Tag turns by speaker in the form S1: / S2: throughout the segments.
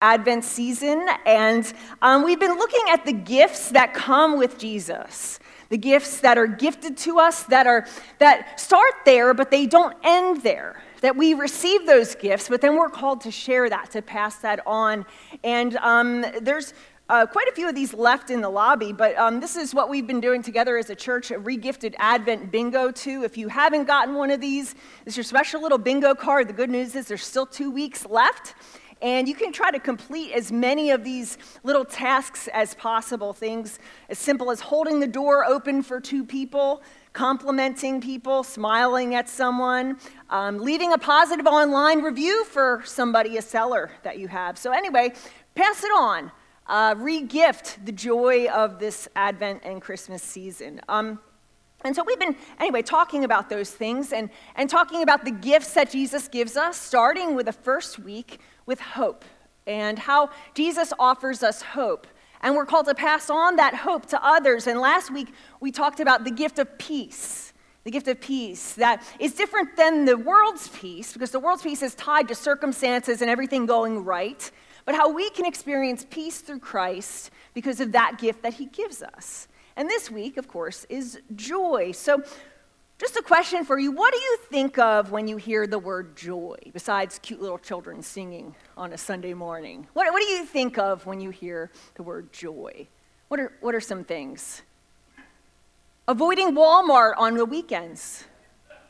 S1: Advent season, and um, we've been looking at the gifts that come with Jesus. The gifts that are gifted to us, that are that start there, but they don't end there. That we receive those gifts, but then we're called to share that, to pass that on. And um, there's uh, quite a few of these left in the lobby, but um, this is what we've been doing together as a church, a regifted Advent bingo, too. If you haven't gotten one of these, it's your special little bingo card. The good news is there's still two weeks left. And you can try to complete as many of these little tasks as possible. Things as simple as holding the door open for two people, complimenting people, smiling at someone, um, leaving a positive online review for somebody, a seller that you have. So, anyway, pass it on. Uh, re-gift the joy of this Advent and Christmas season. Um, and so we've been, anyway, talking about those things and, and talking about the gifts that Jesus gives us, starting with the first week with hope and how Jesus offers us hope. And we're called to pass on that hope to others. And last week, we talked about the gift of peace. The gift of peace that is different than the world's peace, because the world's peace is tied to circumstances and everything going right, but how we can experience peace through Christ because of that gift that he gives us. And this week, of course, is joy. So just a question for you what do you think of when you hear the word joy, besides cute little children singing on a Sunday morning? What, what do you think of when you hear the word joy? What are, what are some things? Avoiding Walmart on the weekends.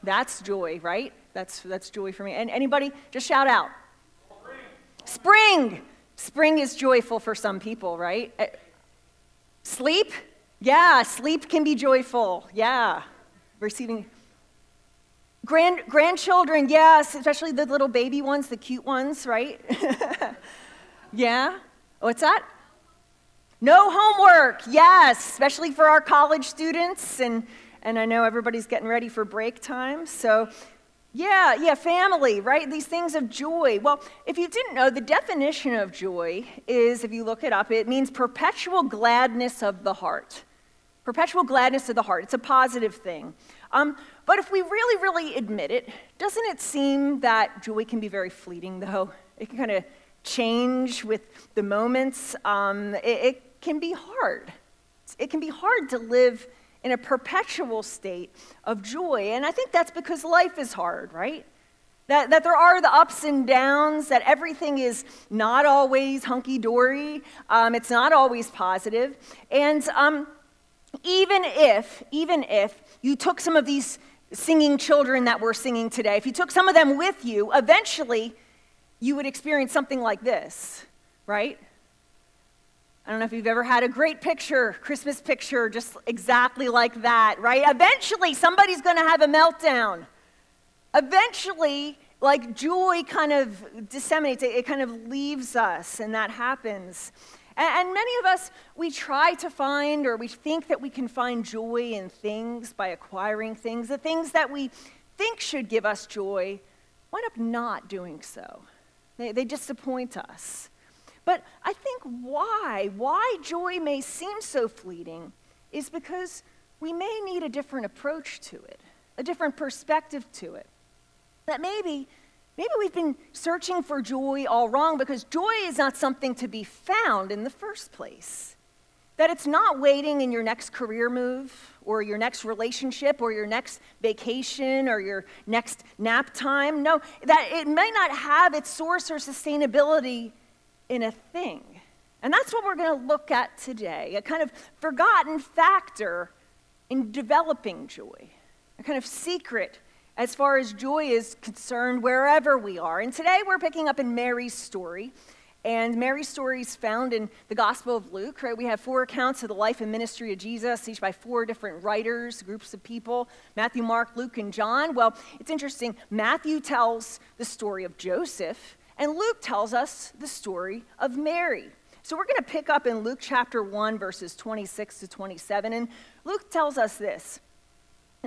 S1: That's joy, right? That's, that's joy for me. And anybody, just shout out. Spring. Spring, Spring is joyful for some people, right? Eh, sleep? Yeah, sleep can be joyful. Yeah receiving Grand, grandchildren, yes, especially the little baby ones, the cute ones, right? yeah. What's that? No homework, yes, especially for our college students. And, and I know everybody's getting ready for break time. So, yeah, yeah, family, right? These things of joy. Well, if you didn't know, the definition of joy is, if you look it up, it means perpetual gladness of the heart. Perpetual gladness of the heart. It's a positive thing. Um, but if we really, really admit it, doesn't it seem that joy can be very fleeting, though? It can kind of change with the moments. Um, it, it can be hard. It can be hard to live in a perpetual state of joy. And I think that's because life is hard, right? That, that there are the ups and downs, that everything is not always hunky dory, um, it's not always positive. And um, even if, even if you took some of these singing children that we're singing today, if you took some of them with you, eventually you would experience something like this, right? I don't know if you've ever had a great picture, Christmas picture, just exactly like that, right? Eventually, somebody's going to have a meltdown. Eventually, like joy kind of disseminates, it kind of leaves us, and that happens. And, many of us, we try to find or we think that we can find joy in things by acquiring things. The things that we think should give us joy wind up not doing so. They, they disappoint us. But I think why, why joy may seem so fleeting is because we may need a different approach to it, a different perspective to it. That maybe Maybe we've been searching for joy all wrong because joy is not something to be found in the first place. That it's not waiting in your next career move or your next relationship or your next vacation or your next nap time. No, that it may not have its source or sustainability in a thing. And that's what we're going to look at today a kind of forgotten factor in developing joy, a kind of secret as far as joy is concerned, wherever we are. And today we're picking up in Mary's story. And Mary's story is found in the Gospel of Luke, right? We have four accounts of the life and ministry of Jesus, each by four different writers, groups of people Matthew, Mark, Luke, and John. Well, it's interesting. Matthew tells the story of Joseph, and Luke tells us the story of Mary. So we're going to pick up in Luke chapter 1, verses 26 to 27. And Luke tells us this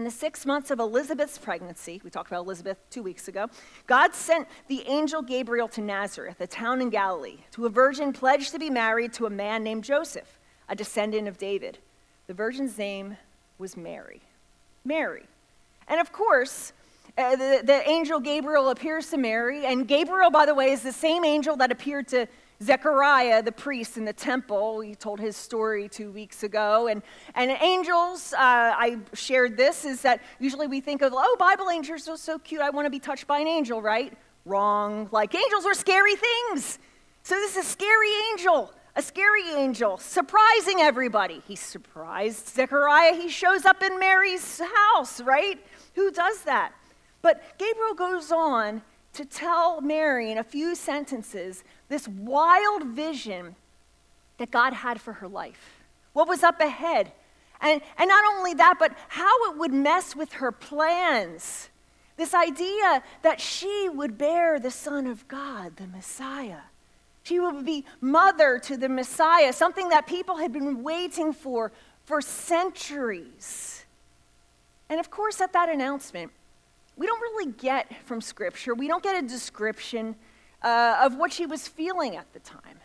S1: in the six months of Elizabeth's pregnancy, we talked about Elizabeth two weeks ago, God sent the angel Gabriel to Nazareth, a town in Galilee, to a virgin pledged to be married to a man named Joseph, a descendant of David. The virgin's name was Mary. Mary. And of course, uh, the, the angel Gabriel appears to Mary, and Gabriel, by the way, is the same angel that appeared to Zechariah, the priest in the temple. We told his story two weeks ago. And, and angels, uh, I shared this, is that usually we think of, oh, Bible angels are so cute. I want to be touched by an angel, right? Wrong. Like angels are scary things. So this is a scary angel, a scary angel, surprising everybody. He surprised Zechariah. He shows up in Mary's house, right? Who does that? But Gabriel goes on to tell Mary in a few sentences this wild vision that God had for her life, what was up ahead. And, and not only that, but how it would mess with her plans. This idea that she would bear the Son of God, the Messiah. She would be mother to the Messiah, something that people had been waiting for for centuries. And of course, at that announcement, we don't really get from Scripture, we don't get a description uh, of what she was feeling at the time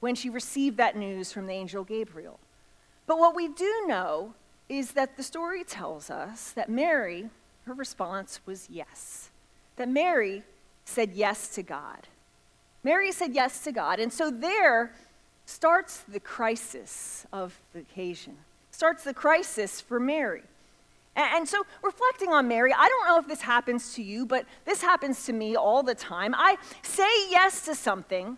S1: when she received that news from the angel Gabriel. But what we do know is that the story tells us that Mary, her response was yes. That Mary said yes to God. Mary said yes to God. And so there starts the crisis of the occasion, starts the crisis for Mary. And so, reflecting on Mary, I don't know if this happens to you, but this happens to me all the time. I say yes to something,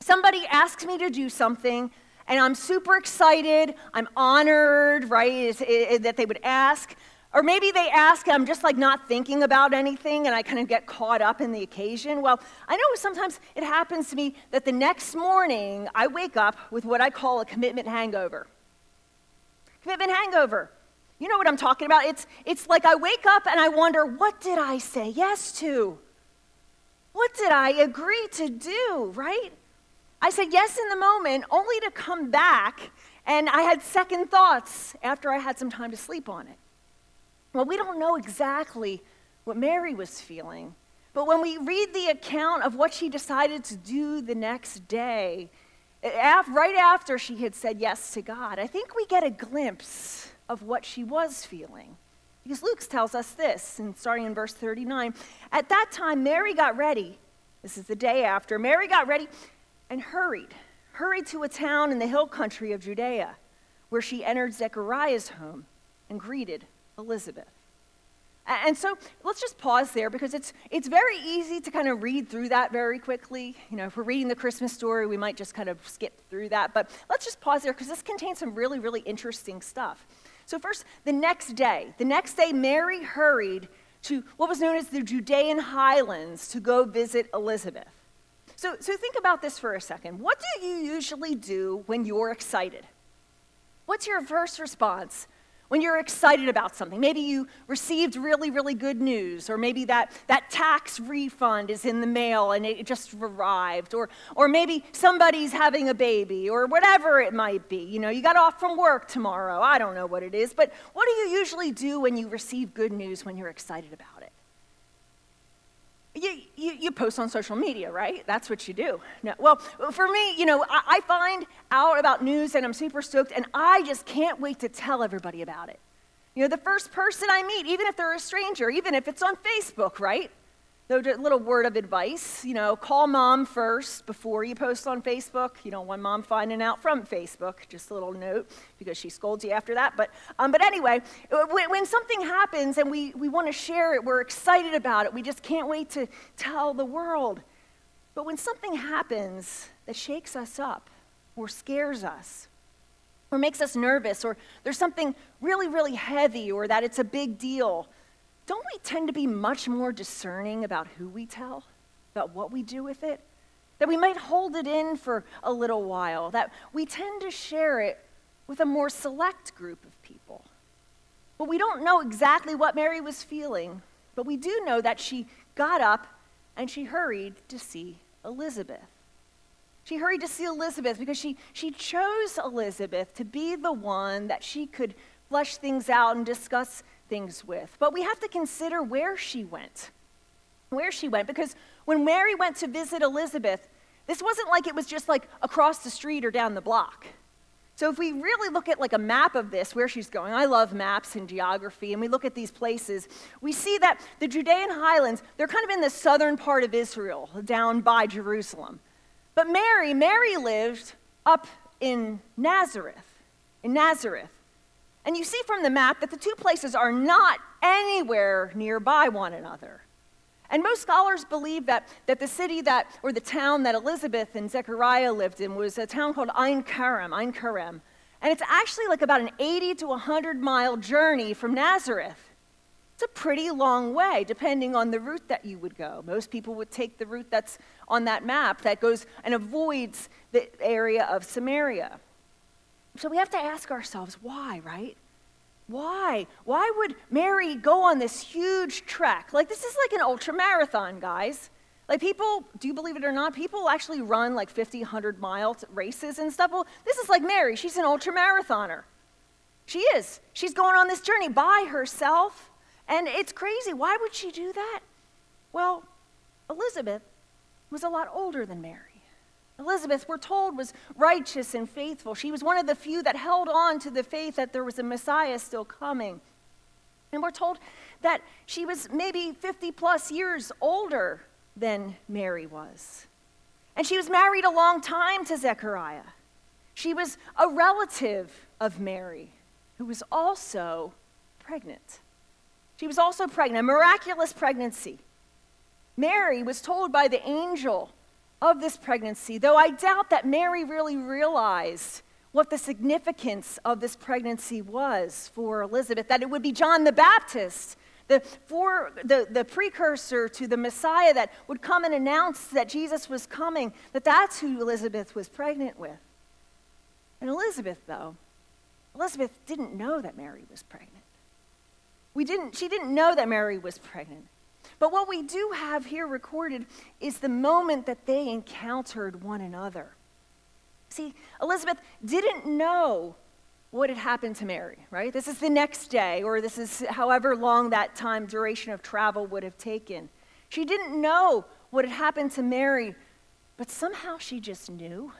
S1: somebody asks me to do something, and I'm super excited. I'm honored, right, that they would ask. Or maybe they ask, and I'm just like not thinking about anything, and I kind of get caught up in the occasion. Well, I know sometimes it happens to me that the next morning I wake up with what I call a commitment hangover. Commitment hangover. You know what I'm talking about? It's, it's like I wake up and I wonder, what did I say yes to? What did I agree to do, right? I said yes in the moment, only to come back, and I had second thoughts after I had some time to sleep on it. Well, we don't know exactly what Mary was feeling, but when we read the account of what she decided to do the next day, right after she had said yes to God, I think we get a glimpse of what she was feeling. Because Luke tells us this, and starting in verse 39 At that time, Mary got ready. This is the day after. Mary got ready and hurried, hurried to a town in the hill country of Judea, where she entered Zechariah's home and greeted Elizabeth. And so let's just pause there because it's, it's very easy to kind of read through that very quickly. You know, if we're reading the Christmas story, we might just kind of skip through that. But let's just pause there because this contains some really, really interesting stuff. So, first, the next day, the next day, Mary hurried to what was known as the Judean highlands to go visit Elizabeth. So, so think about this for a second. What do you usually do when you're excited? What's your first response when you're excited about something. Maybe you received really, really good news, or maybe that, that tax refund is in the mail and it just arrived, or, or maybe somebody's having a baby, or whatever it might be. You know, you got off from work tomorrow. I don't know what it is, but what do you usually do when you receive good news when you're excited about it? You, you, you, post on social media, right? That's what you do. No, well, for me, you know, I, I, find out about news and I'm super stoked, and I just can't wait to tell everybody about it. You know, the first person I meet, even if they're a stranger, even if it's on Facebook, right? Though, a little word of advice, you know, call mom first before you post on Facebook. You don't want mom finding out from Facebook. Just a little note because she scolds you after that. But, um, but anyway, when, when something happens and we, we want to share it, we're excited about it. We just can't wait to tell the world. But when something happens that shakes us up or scares us or makes us nervous or there's something really, really heavy or that it's a big deal, don't we tend to be much more discerning about who we tell, about what we do with it? That we might hold it in for a little while, that we tend to share it with a more select group of people. But we don't know exactly what Mary was feeling, but we do know that she got up and she hurried to see Elizabeth. She hurried to see Elizabeth because she, she chose Elizabeth to be the one that she could flesh things out and discuss things with. But we have to consider where she went. Where she went. Because when Mary went to visit Elizabeth, this wasn't like it was just like across the street or down the block. So if we really look at like a map of this, where she's going, I love maps and geography, and we look at these places, we see that the Judean highlands, they're kind of in the southern part of Israel, down by Jerusalem. But Mary, Mary lived up in Nazareth, in Nazareth. And you see from the map that the two places are not anywhere nearby one another. And most scholars believe that, that the city that, or the town that Elizabeth and Zechariah lived in was a town called Ein Kerem, Ein Kerem. And it's actually like about an 80 to 100 mile journey from Nazareth. It's a pretty long way, depending on the route that you would go. Most people would take the route that's on that map that goes and avoids the area of Samaria. So we have to ask ourselves why, right? Why? Why would Mary go on this huge trek? Like, this is like an ultra marathon, guys. Like, people, do you believe it or not? People actually run like 50, 100 mile races and stuff. Well, this is like Mary. She's an ultra marathoner. She is. She's going on this journey by herself. And it's crazy. Why would she do that? Well, Elizabeth was a lot older than Mary. Elizabeth, we're told, was righteous and faithful. She was one of the few that held on to the faith that there was a Messiah still coming. And we're told that she was maybe 50 plus years older than Mary was. And she was married a long time to Zechariah. She was a relative of Mary, who was also pregnant. She was also pregnant, a miraculous pregnancy. Mary was told by the angel of this pregnancy, though I doubt that Mary really realized what the significance of this pregnancy was for Elizabeth, that it would be John the Baptist, the, for, the, the precursor to the Messiah that would come and announce that Jesus was coming, that that's who Elizabeth was pregnant with. And Elizabeth, though, Elizabeth didn't know that Mary was pregnant. We didn't, she didn't know that Mary was pregnant. But what we do have here recorded is the moment that they encountered one another. See, Elizabeth didn't know what had happened to Mary, right? This is the next day, or this is however long that time duration of travel would have taken. She didn't know what had happened to Mary, but somehow she just knew.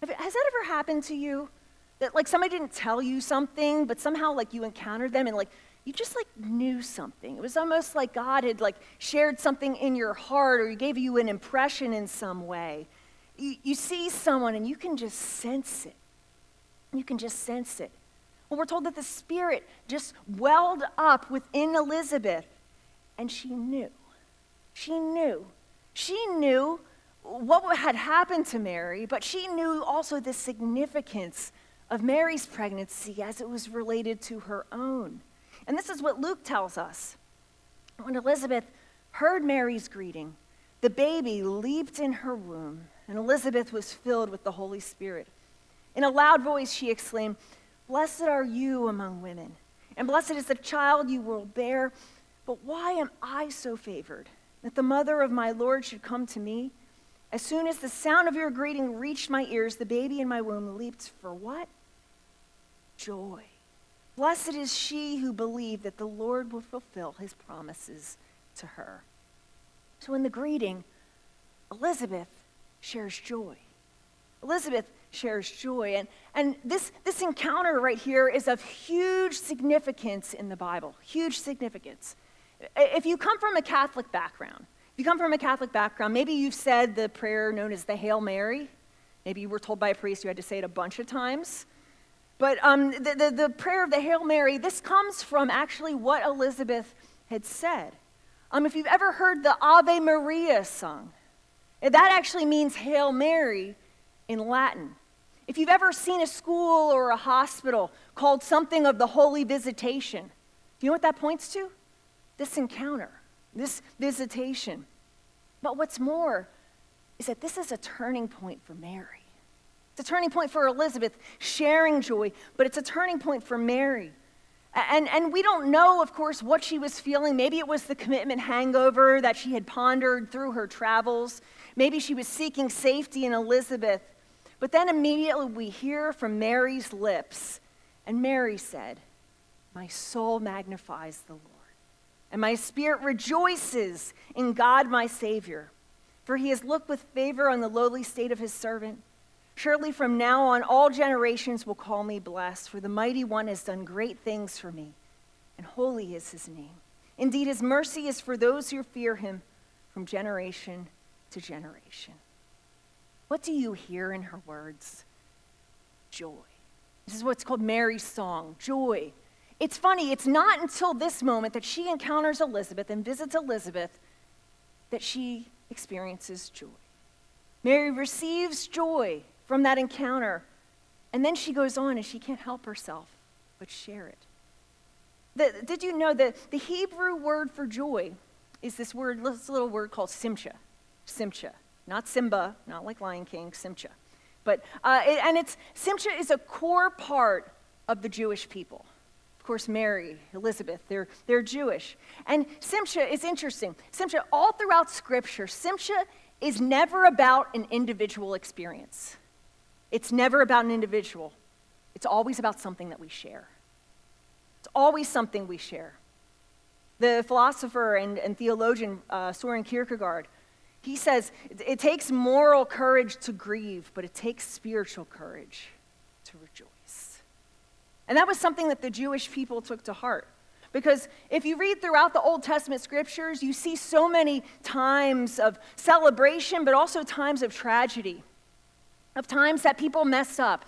S1: Has that ever happened to you? That like somebody didn't tell you something, but somehow like you encountered them and like you just like knew something. It was almost like God had like shared something in your heart or he gave you an impression in some way. You, you see someone and you can just sense it. You can just sense it. Well, we're told that the Spirit just welled up within Elizabeth and she knew. She knew. She knew what had happened to Mary, but she knew also the significance of Mary's pregnancy as it was related to her own. And this is what Luke tells us. When Elizabeth heard Mary's greeting, the baby leaped in her womb, and Elizabeth was filled with the Holy Spirit. In a loud voice, she exclaimed, Blessed are you among women, and blessed is the child you will bear. But why am I so favored that the mother of my Lord should come to me? As soon as the sound of your greeting reached my ears, the baby in my womb leaped for what? Joy. Blessed is she who believed that the Lord would fulfill his promises to her. So in the greeting, Elizabeth shares joy. Elizabeth shares joy. And, and this, this encounter right here is of huge significance in the Bible, huge significance. If you come from a Catholic background, if you come from a Catholic background, maybe you've said the prayer known as the Hail Mary. Maybe you were told by a priest you had to say it a bunch of times. But um, the, the, the, prayer of the Hail Mary, this comes from actually what Elizabeth had said. Um, if you've ever heard the Ave Maria sung, that actually means Hail Mary in Latin. If you've ever seen a school or a hospital called something of the Holy Visitation, do you know what that points to? This encounter, this visitation. But what's more is that this is a turning point for Mary. It's a turning point for Elizabeth, sharing joy, but it's a turning point for Mary. And, and we don't know, of course, what she was feeling. Maybe it was the commitment hangover that she had pondered through her travels. Maybe she was seeking safety in Elizabeth. But then immediately we hear from Mary's lips, and Mary said, My soul magnifies the Lord, and my spirit rejoices in God my Savior, for he has looked with favor on the lowly state of his servant. Surely from now on, all generations will call me blessed, for the mighty one has done great things for me, and holy is his name. Indeed, his mercy is for those who fear him from generation to generation. What do you hear in her words? Joy. This is what's called Mary's song, joy. It's funny, it's not until this moment that she encounters Elizabeth and visits Elizabeth that she experiences joy. Mary receives joy from that encounter, and then she goes on and she can't help herself but share it. The, did you know that the Hebrew word for joy is this word, this little word called simcha? Simcha. Not Simba, not like Lion King, simcha. But, uh, it, and it's, simcha is a core part of the Jewish people. Of course, Mary, Elizabeth, they're, they're Jewish. And simcha is interesting. Simcha, all throughout Scripture, simcha is never about an individual experience. It's never about an individual. It's always about something that we share. It's always something we share. The philosopher and, and theologian uh, Soren Kierkegaard, he says it takes moral courage to grieve, but it takes spiritual courage to rejoice. And that was something that the Jewish people took to heart. Because if you read throughout the Old Testament scriptures, you see so many times of celebration, but also times of tragedy, of times that people mess up,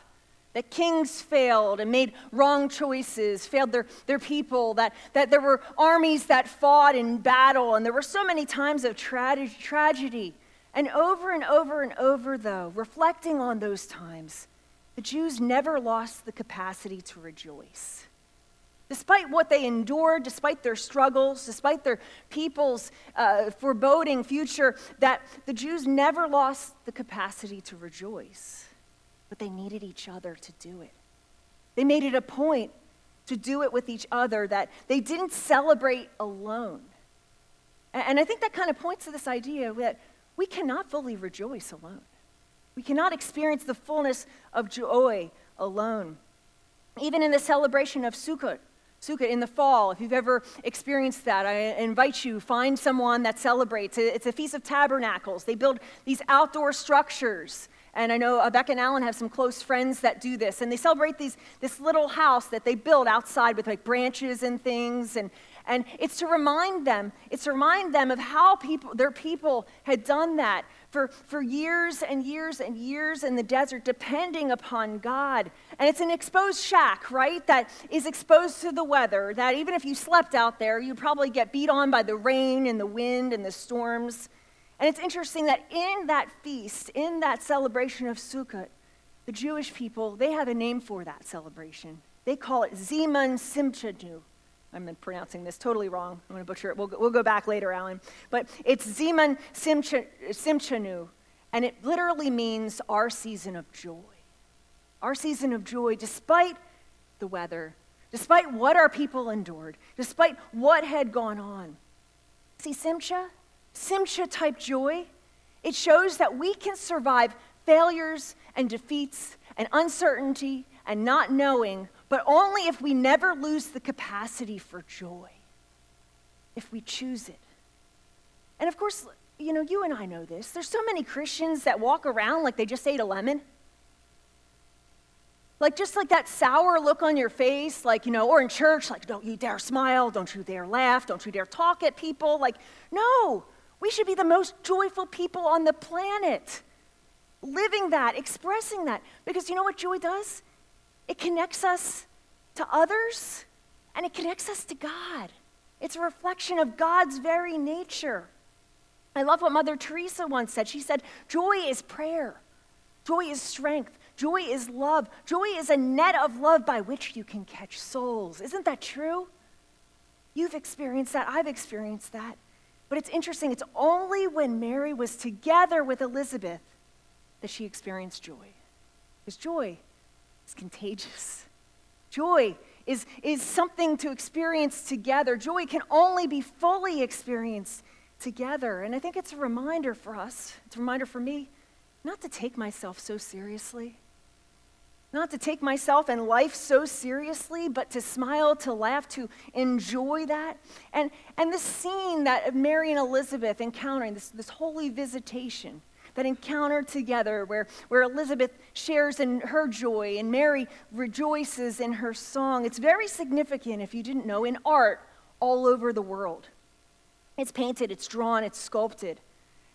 S1: that kings failed and made wrong choices, failed their, their people, that, that there were armies that fought in battle, and there were so many times of tra- tragedy. And over and over and over, though, reflecting on those times, the Jews never lost the capacity to rejoice. Despite what they endured, despite their struggles, despite their people's uh, foreboding future, that the Jews never lost the capacity to rejoice but they needed each other to do it. They made it a point to do it with each other, that they didn't celebrate alone. And I think that kind of points to this idea that we cannot fully rejoice alone. We cannot experience the fullness of joy alone. Even in the celebration of Sukkot, In the fall, if you've ever experienced that, I invite you, find someone that celebrates. It's a Feast of Tabernacles. They build these outdoor structures and I know uh, Becca and Alan have some close friends that do this. And they celebrate these, this little house that they build outside with like branches and things. And, and it's to remind them, it's to remind them of how people, their people had done that for, for years and years and years in the desert, depending upon God. And it's an exposed shack, right? That is exposed to the weather, that even if you slept out there, you'd probably get beat on by the rain and the wind and the storms. And it's interesting that in that feast, in that celebration of Sukkot, the Jewish people, they have a name for that celebration. They call it Zimun Simchanu. I'm pronouncing this totally wrong. I'm going to butcher it. We'll, we'll go back later, Alan. But it's Zimun Simchanu, and it literally means our season of joy. Our season of joy, despite the weather, despite what our people endured, despite what had gone on. See, Simcha, Simcha type joy, it shows that we can survive failures and defeats and uncertainty and not knowing, but only if we never lose the capacity for joy, if we choose it. And of course, you know, you and I know this. There's so many Christians that walk around like they just ate a lemon. Like, just like that sour look on your face, like, you know, or in church, like, don't you dare smile, don't you dare laugh, don't you dare talk at people. Like, no, we should be the most joyful people on the planet. Living that, expressing that. Because you know what joy does? It connects us to others and it connects us to God. It's a reflection of God's very nature. I love what Mother Teresa once said. She said, Joy is prayer, joy is strength, joy is love, joy is a net of love by which you can catch souls. Isn't that true? You've experienced that, I've experienced that. But it's interesting, it's only when Mary was together with Elizabeth that she experienced joy. Because joy is contagious. Joy is, is something to experience together. Joy can only be fully experienced together. And I think it's a reminder for us, it's a reminder for me, not to take myself so seriously not to take myself and life so seriously, but to smile, to laugh, to enjoy that. And, and this scene that Mary and Elizabeth encountering, this, this holy visitation, that encounter together where, where Elizabeth shares in her joy and Mary rejoices in her song. It's very significant, if you didn't know, in art all over the world. It's painted, it's drawn, it's sculpted.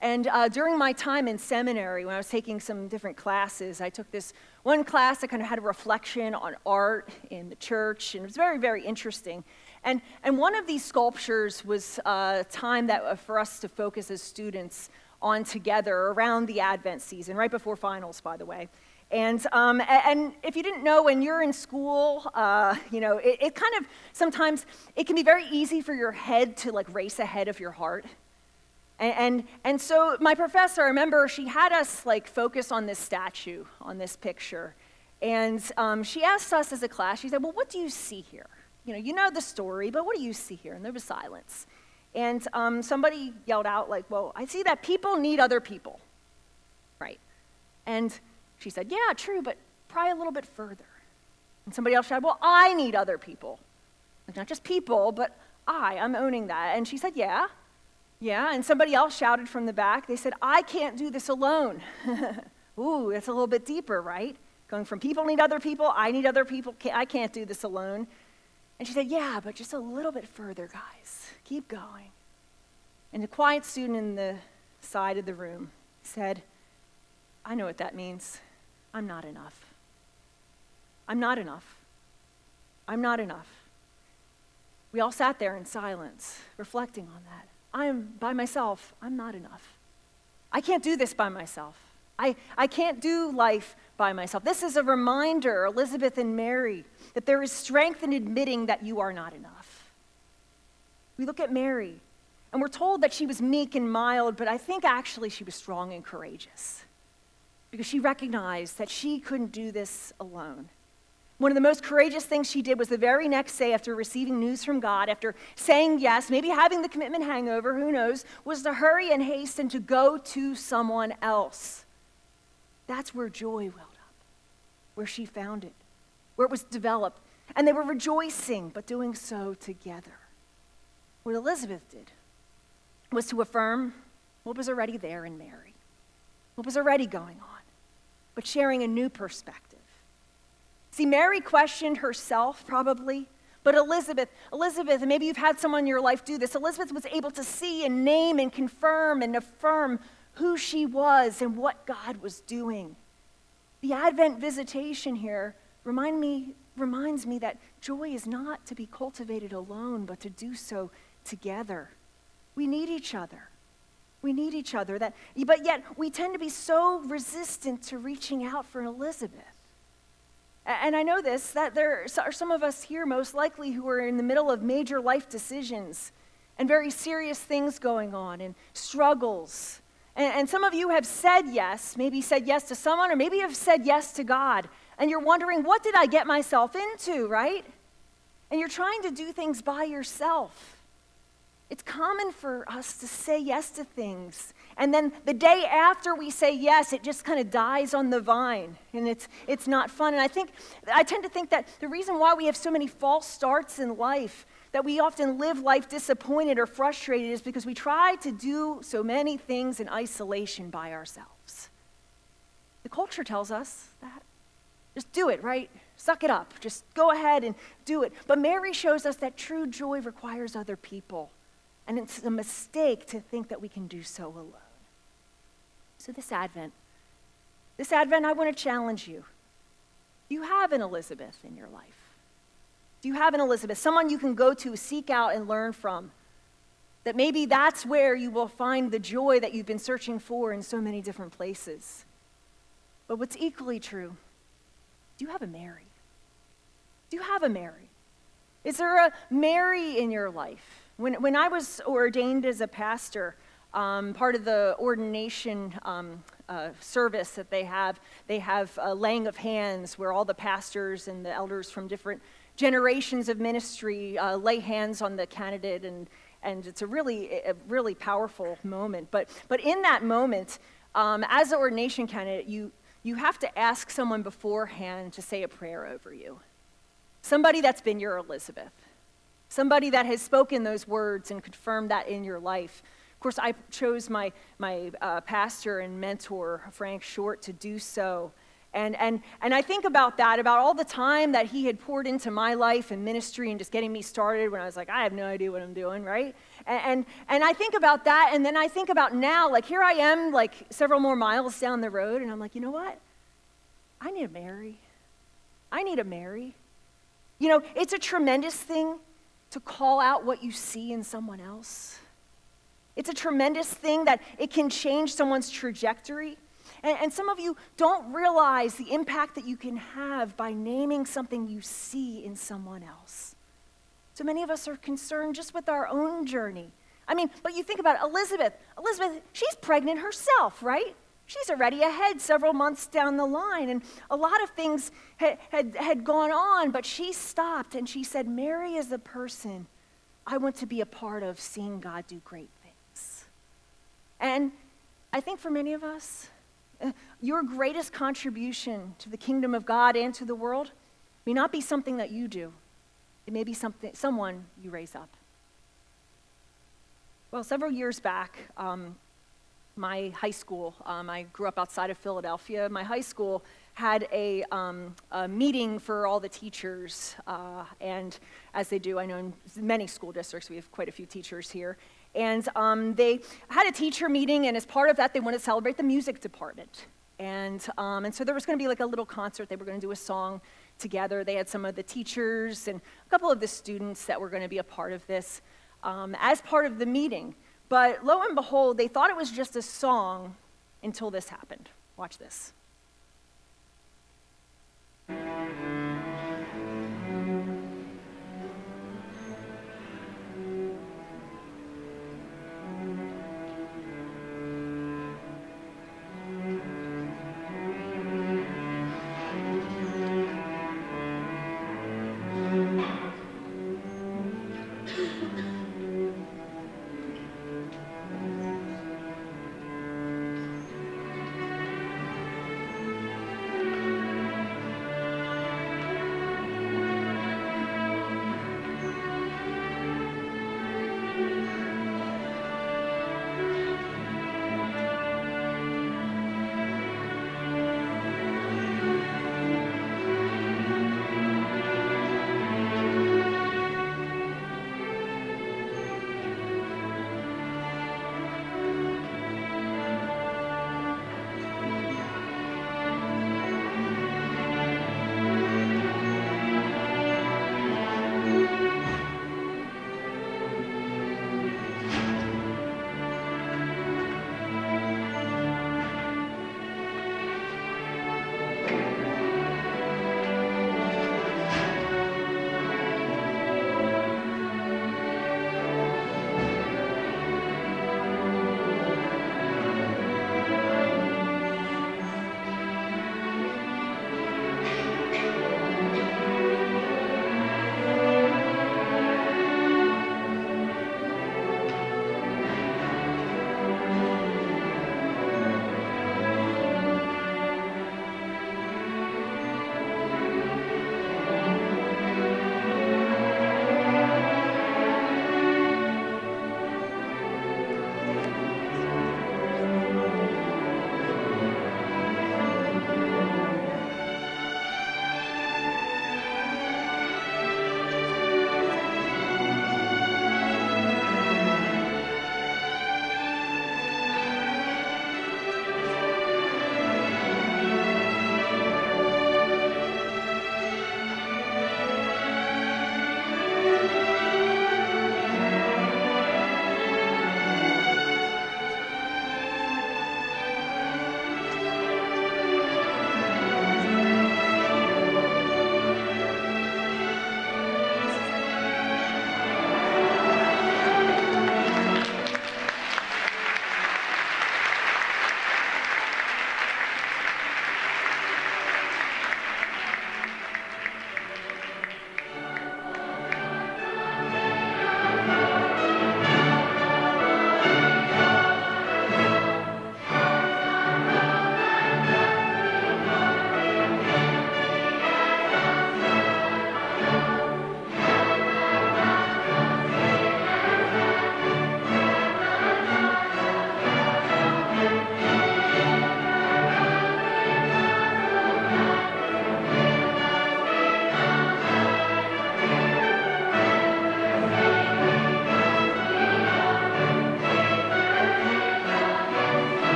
S1: And uh, during my time in seminary, when I was taking some different classes, I took this one class that kind of had a reflection on art in the church, and it was very, very interesting. And, and one of these sculptures was a uh, time that uh, for us to focus as students on together around the Advent season, right before finals, by the way. And, um, and if you didn't know, when you're in school, uh, you know, it, it, kind of sometimes it can be very easy for your head to like race ahead of your heart. And, and, and so my professor, I remember she had us like focus on this statue, on this picture. And um, she asked us as a class, she said, Well, what do you see here? You know, you know the story, but what do you see here? And there was silence. And um, somebody yelled out, like, Well, I see that people need other people. Right. And she said, Yeah, true, but pry a little bit further. And somebody else said, Well, I need other people. Like, not just people, but I, I'm owning that. And she said, Yeah, yeah, and somebody else shouted from the back. They said, I can't do this alone. Ooh, that's a little bit deeper, right? Going from people need other people, I need other people, I can't do this alone. And she said, Yeah, but just a little bit further, guys. Keep going. And the quiet student in the side of the room said, I know what that means. I'm not enough. I'm not enough. I'm not enough. We all sat there in silence, reflecting on that. I am by myself. I'm not enough. I can't do this by myself. I, I can't do life by myself. This is a reminder, Elizabeth and Mary, that there is strength in admitting that you are not enough. We look at Mary, and we're told that she was meek and mild, but I think actually she was strong and courageous because she recognized that she couldn't do this alone. One of the most courageous things she did was the very next day, after receiving news from God, after saying yes, maybe having the commitment hangover, who knows, was to hurry and hasten to go to someone else. That's where joy welled up, where she found it, where it was developed. And they were rejoicing, but doing so together. What Elizabeth did was to affirm what was already there in Mary, what was already going on, but sharing a new perspective See, Mary questioned herself probably, but Elizabeth, Elizabeth, and maybe you've had someone in your life do this, Elizabeth was able to see and name and confirm and affirm who she was and what God was doing. The Advent visitation here remind me, reminds me that joy is not to be cultivated alone, but to do so together. We need each other. We need each other. That, but yet, we tend to be so resistant to reaching out for Elizabeth. And I know this, that there are some of us here, most likely, who are in the middle of major life decisions and very serious things going on and struggles. And, and, some of you have said yes, maybe said yes to someone, or maybe have said yes to God. And you're wondering, what did I get myself into, right? And you're trying to do things by yourself. It's common for us to say yes to things. And then the day after we say yes, it just kind of dies on the vine. And it's, it's not fun. And I think, I tend to think that the reason why we have so many false starts in life, that we often live life disappointed or frustrated, is because we try to do so many things in isolation by ourselves. The culture tells us that. Just do it, right? Suck it up. Just go ahead and do it. But Mary shows us that true joy requires other people. And it's a mistake to think that we can do so alone. So, this Advent, this Advent, I want to challenge you. You have an Elizabeth in your life? Do you have an Elizabeth, someone you can go to, seek out, and learn from? That maybe that's where you will find the joy that you've been searching for in so many different places. But what's equally true, do you have a Mary? Do you have a Mary? Is there a Mary in your life? When, when I was ordained as a pastor, um, part of the ordination um, uh, service that they have, they have a laying of hands where all the pastors and the elders from different generations of ministry uh, lay hands on the candidate, and, and it's a really, a really powerful moment. But, but in that moment, um, as an ordination candidate, you, you have to ask someone beforehand to say a prayer over you. Somebody that's been your Elizabeth somebody that has spoken those words and confirmed that in your life. Of course, I chose my, my uh, pastor and mentor, Frank Short, to do so. And, and, and I think about that, about all the time that he had poured into my life and ministry and just getting me started when I was like, I have no idea what I'm doing, right? And, and, and I think about that, and then I think about now, like here I am, like several more miles down the road, and I'm like, you know what? I need a Mary. I need a Mary. You know, it's a tremendous thing to call out what you see in someone else. It's a tremendous thing that it can change someone's trajectory. And, and, some of you don't realize the impact that you can have by naming something you see in someone else. So many of us are concerned just with our own journey. I mean, but you think about it, Elizabeth. Elizabeth, she's pregnant herself, right? She's already ahead several months down the line, and a lot of things had, had, had gone on, but she stopped and she said, Mary is the person I want to be a part of seeing God do great things. And I think for many of us, your greatest contribution to the kingdom of God and to the world may not be something that you do. It may be something, someone you raise up. Well, several years back, um, my high school, um, I grew up outside of Philadelphia. My high school had a, um, a meeting for all the teachers, uh, and as they do, I know in many school districts, we have quite a few teachers here. And um, they had a teacher meeting, and as part of that, they wanted to celebrate the music department. And, um, and so there was going to be like a little concert. They were going to do a song together. They had some of the teachers and a couple of the students that were going to be a part of this um, as part of the meeting. But lo and behold, they thought it was just a song until this happened. Watch this.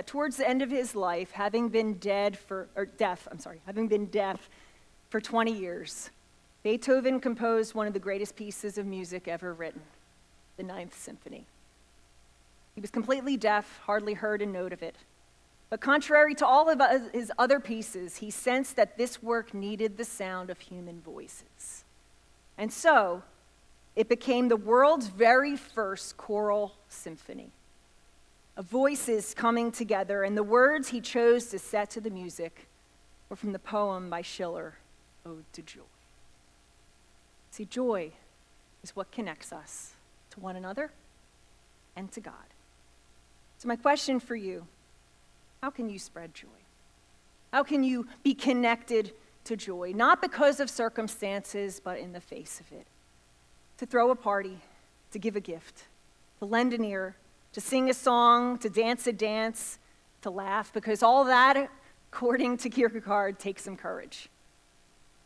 S1: That towards the end of his life, having been dead for, or deaf, I'm sorry, having been deaf for 20 years, Beethoven composed one of the greatest pieces of music ever written, the Ninth Symphony. He was completely deaf, hardly heard a note of it. But contrary to all of his other pieces, he sensed that this work needed the sound of human voices. And so, it became the world's very first choral symphony. Voices coming together, and the words he chose to set to the music were from the poem by Schiller, Ode to Joy. See, joy is what connects us to one another and to God. So, my question for you how can you spread joy? How can you be connected to joy? Not because of circumstances, but in the face of it. To throw a party, to give a gift, to lend an ear, to sing a song, to dance a dance, to laugh, because all that, according to Kierkegaard, takes some courage.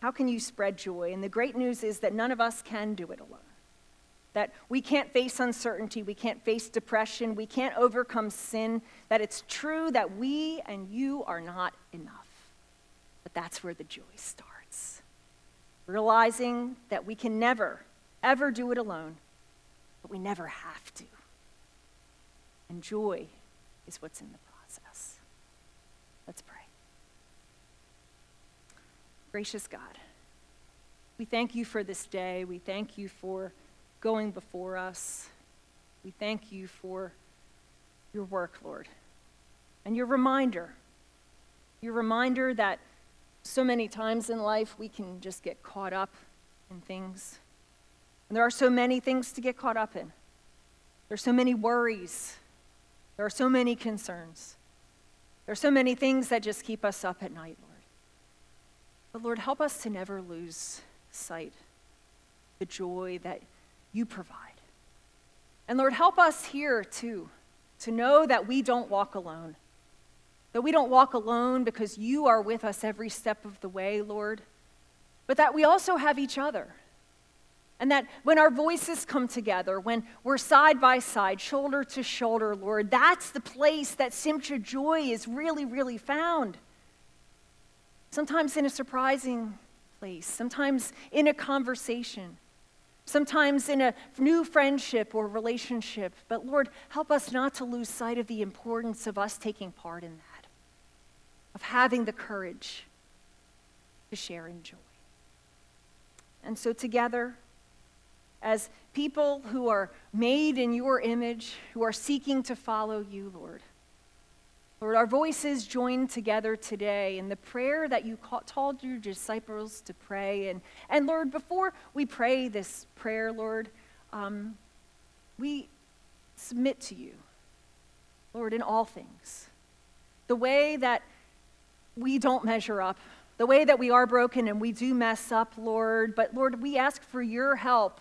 S1: How can you spread joy? And the great news is that none of us can do it alone. That we can't face uncertainty, we can't face depression, we can't overcome sin, that it's true that we and you are not enough. But that's where the joy starts. Realizing that we can never, ever do it alone, but we never have to. And joy is what's in the process. Let's pray. Gracious God, we thank you for this day. We thank you for going before us. We thank you for your work, Lord, and your reminder. Your reminder that so many times in life we can just get caught up in things. And there are so many things to get caught up in. There are so many worries. There are so many concerns. There are so many things that just keep us up at night, Lord. But Lord, help us to never lose sight the joy that you provide. And Lord, help us here too to know that we don't walk alone. That we don't walk alone because you are with us every step of the way, Lord, but that we also have each other. And that when our voices come together, when we're side by side, shoulder to shoulder, Lord, that's the place that Simcha joy is really, really found sometimes in a surprising place, sometimes in a conversation, sometimes in a new friendship or relationship. But Lord, help us not to lose sight of the importance of us taking part in that, of having the courage to share in joy. And so, together, as people who are made in your image, who are seeking to follow you, Lord, Lord, our voices join together today in the prayer that you told your disciples to pray. And, and Lord, before we pray this prayer, Lord, um, we submit to you, Lord, in all things. The way that we don't measure up, the way that we are broken and we do mess up, Lord, but Lord, we ask for your help